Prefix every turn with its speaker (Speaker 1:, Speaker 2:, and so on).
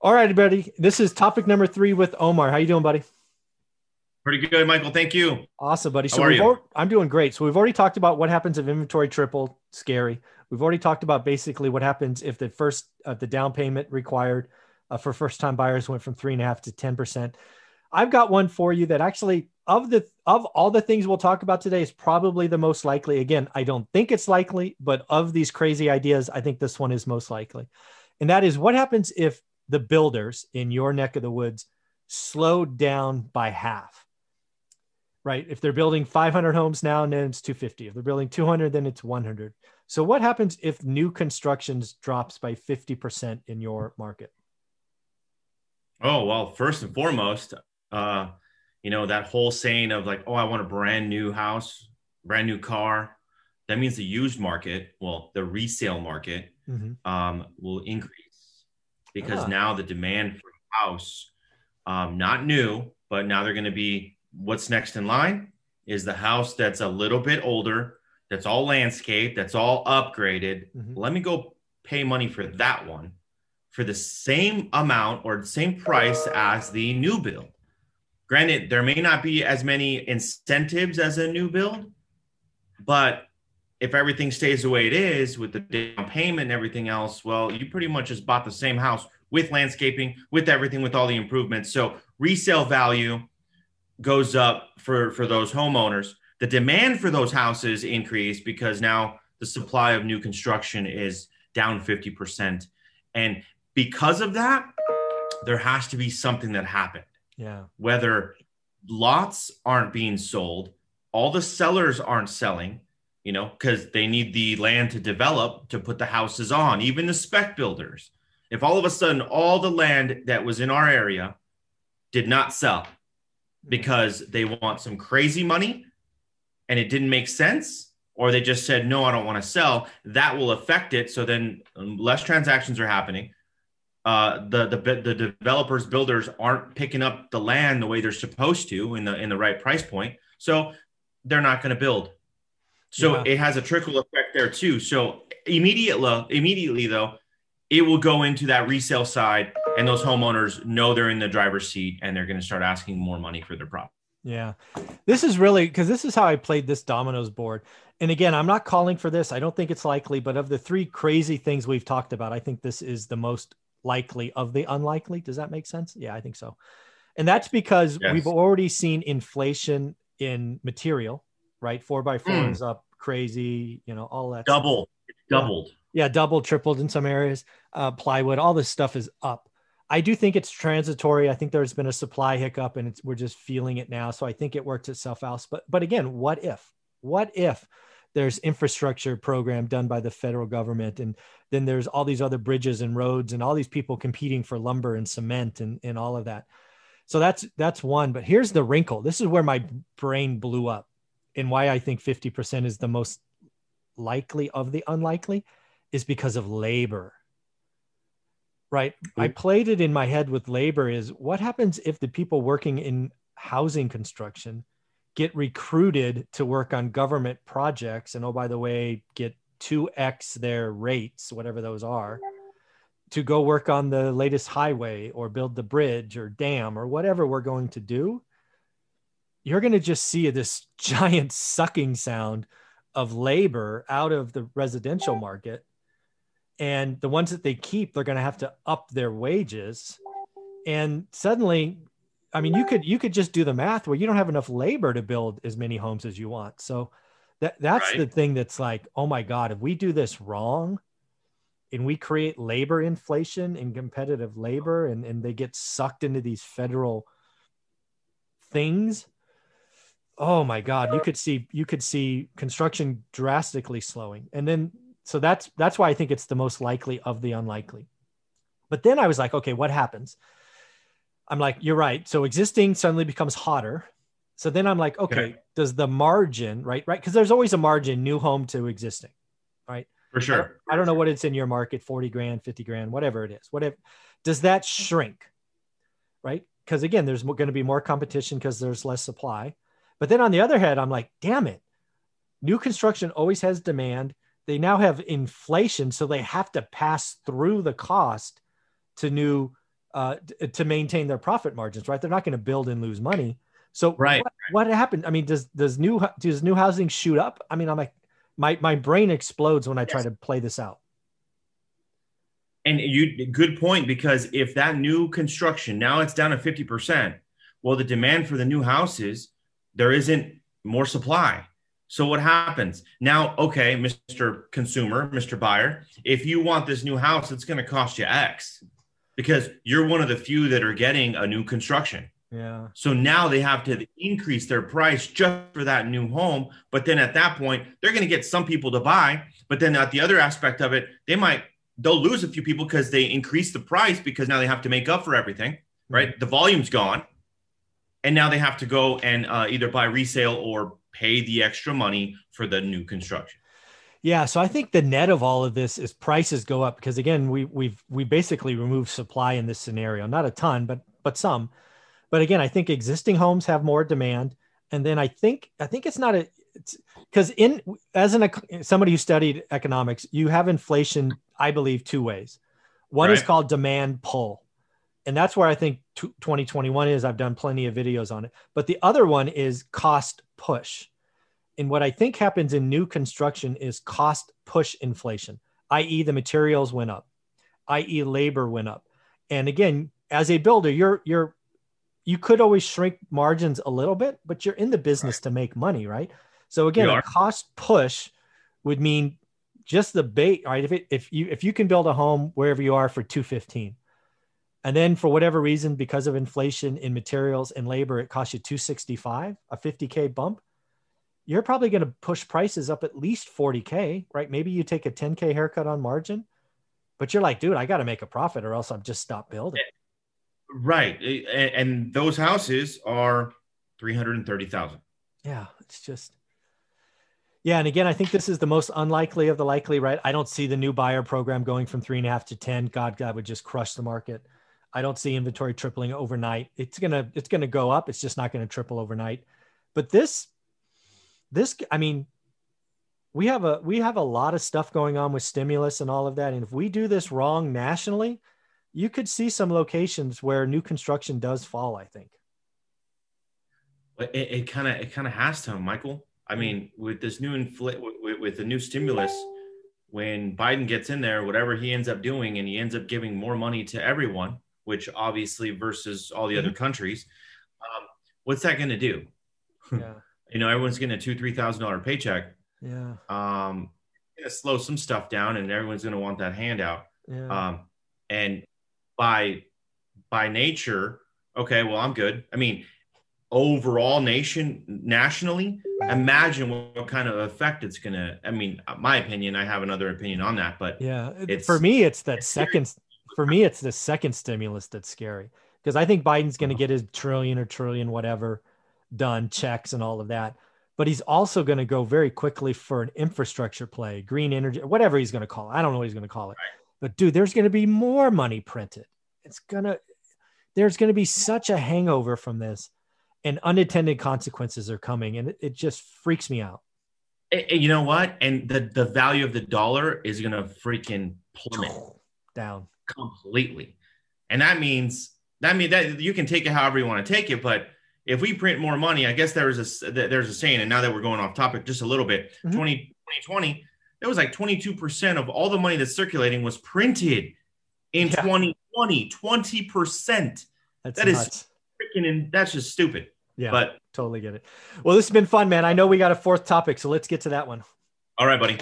Speaker 1: All right, everybody. This is topic number three with Omar. How you doing, buddy?
Speaker 2: Pretty good, Michael. Thank you.
Speaker 1: Awesome, buddy.
Speaker 2: How
Speaker 1: So
Speaker 2: are
Speaker 1: we've
Speaker 2: you?
Speaker 1: I'm doing great. So we've already talked about what happens if inventory triple, scary. We've already talked about basically what happens if the first uh, the down payment required uh, for first time buyers went from three and a half to ten percent. I've got one for you that actually of the of all the things we'll talk about today is probably the most likely. Again, I don't think it's likely, but of these crazy ideas, I think this one is most likely. And that is what happens if the builders in your neck of the woods slowed down by half right? If they're building 500 homes now, and then it's 250. If they're building 200, then it's 100. So what happens if new constructions drops by 50% in your market?
Speaker 2: Oh, well, first and foremost, uh, you know, that whole saying of like, oh, I want a brand new house, brand new car. That means the used market, well, the resale market um, will increase because
Speaker 1: Ah.
Speaker 2: now the demand for a house, um, not new, but now they're going to be what's next in line is the house that's a little bit older, that's all landscaped, that's all upgraded.
Speaker 1: Mhm.
Speaker 2: Let me go pay money for that one for the same amount or the same price as the new build. Granted, there may not be as many incentives as a new build, but if everything stays the way it is with the down payment and everything else, well, you pretty much just bought the same house with landscaping, with everything, with all the improvements. So resale value goes up for for those homeowners. The demand for those houses increase because now the supply of new construction is down 50%. And because of that, there has to be something that happened
Speaker 1: Yeah.
Speaker 2: whether lots aren't being sold, all the sellers aren't selling, you know, because they need the land to develop to put the houses on, even the spec builders. If all of a sudden all the land that was in our area did not sell because they want some crazy money and it didn't make sense, or they just said, no, I don't want to sell, that will affect it. So then um, less transactions are happening uh, the the the developers builders aren't picking up the land the way they're supposed to in the in the right price point so they're not going to build so
Speaker 1: Yeah.
Speaker 2: it has a trickle effect there too so immediately immediately though it will go into that resale side and those homeowners know they're in the driver's seat and they're going to start asking more money for their property
Speaker 1: Yeah. This is really because this is how I played this dominoes board. And again, I'm not calling for this. I don't think it's likely, but of the three crazy things we've talked about, I think this is the most likely of the unlikely. Does that make sense? Yeah, I think so. And that's because
Speaker 2: Yes.
Speaker 1: we've already seen inflation in material, right? Four by four
Speaker 2: Mm.
Speaker 1: is up crazy, you know, all that.
Speaker 2: double doubled.
Speaker 1: Yeah doubled tripled in some areas. Uh, plywood all this stuff is up. I do think it's transitory. I think there's been a supply hiccup and it's, we're just feeling it now. So i think it works itself out. But but again what if what if there's infrastructure program done by the federal government and then there's all these other bridges and roads and all these people competing for lumber and cement and, and all of that. So that's that's one. But here's the wrinkle. This is where my brain blew up and why i think 50% is the most likely of the unlikely is because of labor. Right. I played it in my head with labor is what happens if the people working in housing construction get recruited to work on government projects and oh by the way get 2x their rates whatever those are to go work on the latest highway or build the bridge or dam or whatever we're going to do you're going to just see this giant sucking sound of labor out of the residential market. And the ones that they keep they're going to have to up their wages. And suddenly i mean you could you could just do the math where you don't have enough labor to build as many homes as you want. So that that's
Speaker 2: Right.
Speaker 1: the thing that's like oh my god if we do this wrong and we create labor inflation and competitive labor and, and they get sucked into these federal things oh my god you could see you could see construction drastically slowing. And then so that's that's why i think it's the most likely of the unlikely. But then i was like okay what happens? I'm like you're right. So existing suddenly becomes hotter. So then i'm like okay
Speaker 2: Okay.
Speaker 1: does the margin right right? Because there's always a margin new home to existing right?
Speaker 2: For sure.
Speaker 1: I don't know what it's in your market 40 grand 50 grand whatever it is whatever does that shrink right? Because again there's going to be more competition because there's less supply but then on the other hand i'm like damn it new construction always has demand they now have inflation so they have to pass through the cost to new uh, to maintain their profit margins, right? They're not going to build and lose money. So
Speaker 2: right.
Speaker 1: What, what, happened? I mean, does does new does new housing shoot up? I mean, I'm like, my my brain explodes when I yes. try to play this out.
Speaker 2: And you good point because if that new construction now it's down to fifty percent, well, the demand for the new houses there isn't more supply. So what happens now? Okay, Mr. Consumer, Mr. Buyer, if you want this new house, it's going to cost you X because you're one of the few that are getting a new construction.
Speaker 1: Yeah.
Speaker 2: So now they have to increase their price just for that new home. But then at that point, they're going to get some people to buy. But then at the other aspect of it, they might they'll lose a few people because they increase the price because now they have to make up for everything. Right. Mm-hmm. The volume's gone, and now they have to go and uh, either buy resale or pay the extra money for the new construction.
Speaker 1: Yeah, so I think the net of all of this is prices go up because again, we we've we basically removed supply in this scenario, not a ton, but but some. But again, I think existing homes have more demand, and then I think I think it's not a because in as an somebody who studied economics, you have inflation, I believe, two ways. One right. is called demand pull, and that's where I think 2021 is. I've done plenty of videos on it, but the other one is cost push. And what I think happens in new construction is cost push inflation, i.e., the materials went up, i.e., labor went up. And again, as a builder, you're you're you could always shrink margins a little bit, but you're in the business right. to make money, right? So again, a cost push would mean just the bait, right? If it, if you if you can build a home wherever you are for 215, and then for whatever reason, because of inflation in materials and labor, it costs you 265, a 50k bump, you're probably going to push prices up at least 40k, right? Maybe you take a 10k haircut on margin, but you're like, dude, I got to make a profit or else I'm just stop building.
Speaker 2: Right. And those houses are 330,000.
Speaker 1: Yeah. It's just, yeah. And again, I think this is the most unlikely of the likely, right? I don't see the new buyer program going from three and a half to 10. God, God would just crush the market. I don't see inventory tripling overnight. It's going to, it's to go up. It's just not going to triple overnight. But this, this, I mean, we have a, we have a lot of stuff going on with stimulus and all of that. And if we do this wrong nationally, you could see some locations where new construction does fall. I think.
Speaker 2: It kind of it kind of has to, Michael. I hmm. mean, with this new infl- with, with the new stimulus, when Biden gets in there, whatever he ends up doing, and he ends up giving more money to everyone, which obviously versus all the mm-hmm. other countries, um, what's that going to do? Yeah. you know, everyone's getting a two three thousand dollar paycheck.
Speaker 1: Yeah.
Speaker 2: Um, going to slow some stuff down, and everyone's going to want that handout.
Speaker 1: Yeah.
Speaker 2: Um, and by by nature, okay, well, I'm good. I mean, overall nation nationally, imagine what, what kind of effect it's gonna. I mean, my opinion, I have another opinion on that, but
Speaker 1: yeah, it's, for me, it's that it's second. For me, it's the second stimulus that's scary because I think Biden's going to uh-huh. get his trillion or trillion whatever done, checks and all of that. But he's also going to go very quickly for an infrastructure play, green energy, whatever he's going to call it. I don't know what he's going to call it. Right. But dude, there's going to be more money printed. It's going to, there's going to be such a hangover from this and unintended consequences are coming. And it, it just freaks me out.
Speaker 2: And you know what? And the, the value of the dollar is going to freaking plummet
Speaker 1: down
Speaker 2: completely. And that means, that means that you can take it however you want to take it. But if we print more money, I guess there's a, there's a saying, and now that we're going off topic just a little bit, mm-hmm. 20, 2020, it was like 22% of all the money that's circulating was printed in yeah. 2020. 20%. That's that is freaking, and that's just stupid.
Speaker 1: Yeah, but totally get it. Well, this has been fun, man. I know we got a fourth topic, so let's get to that one.
Speaker 2: All right, buddy.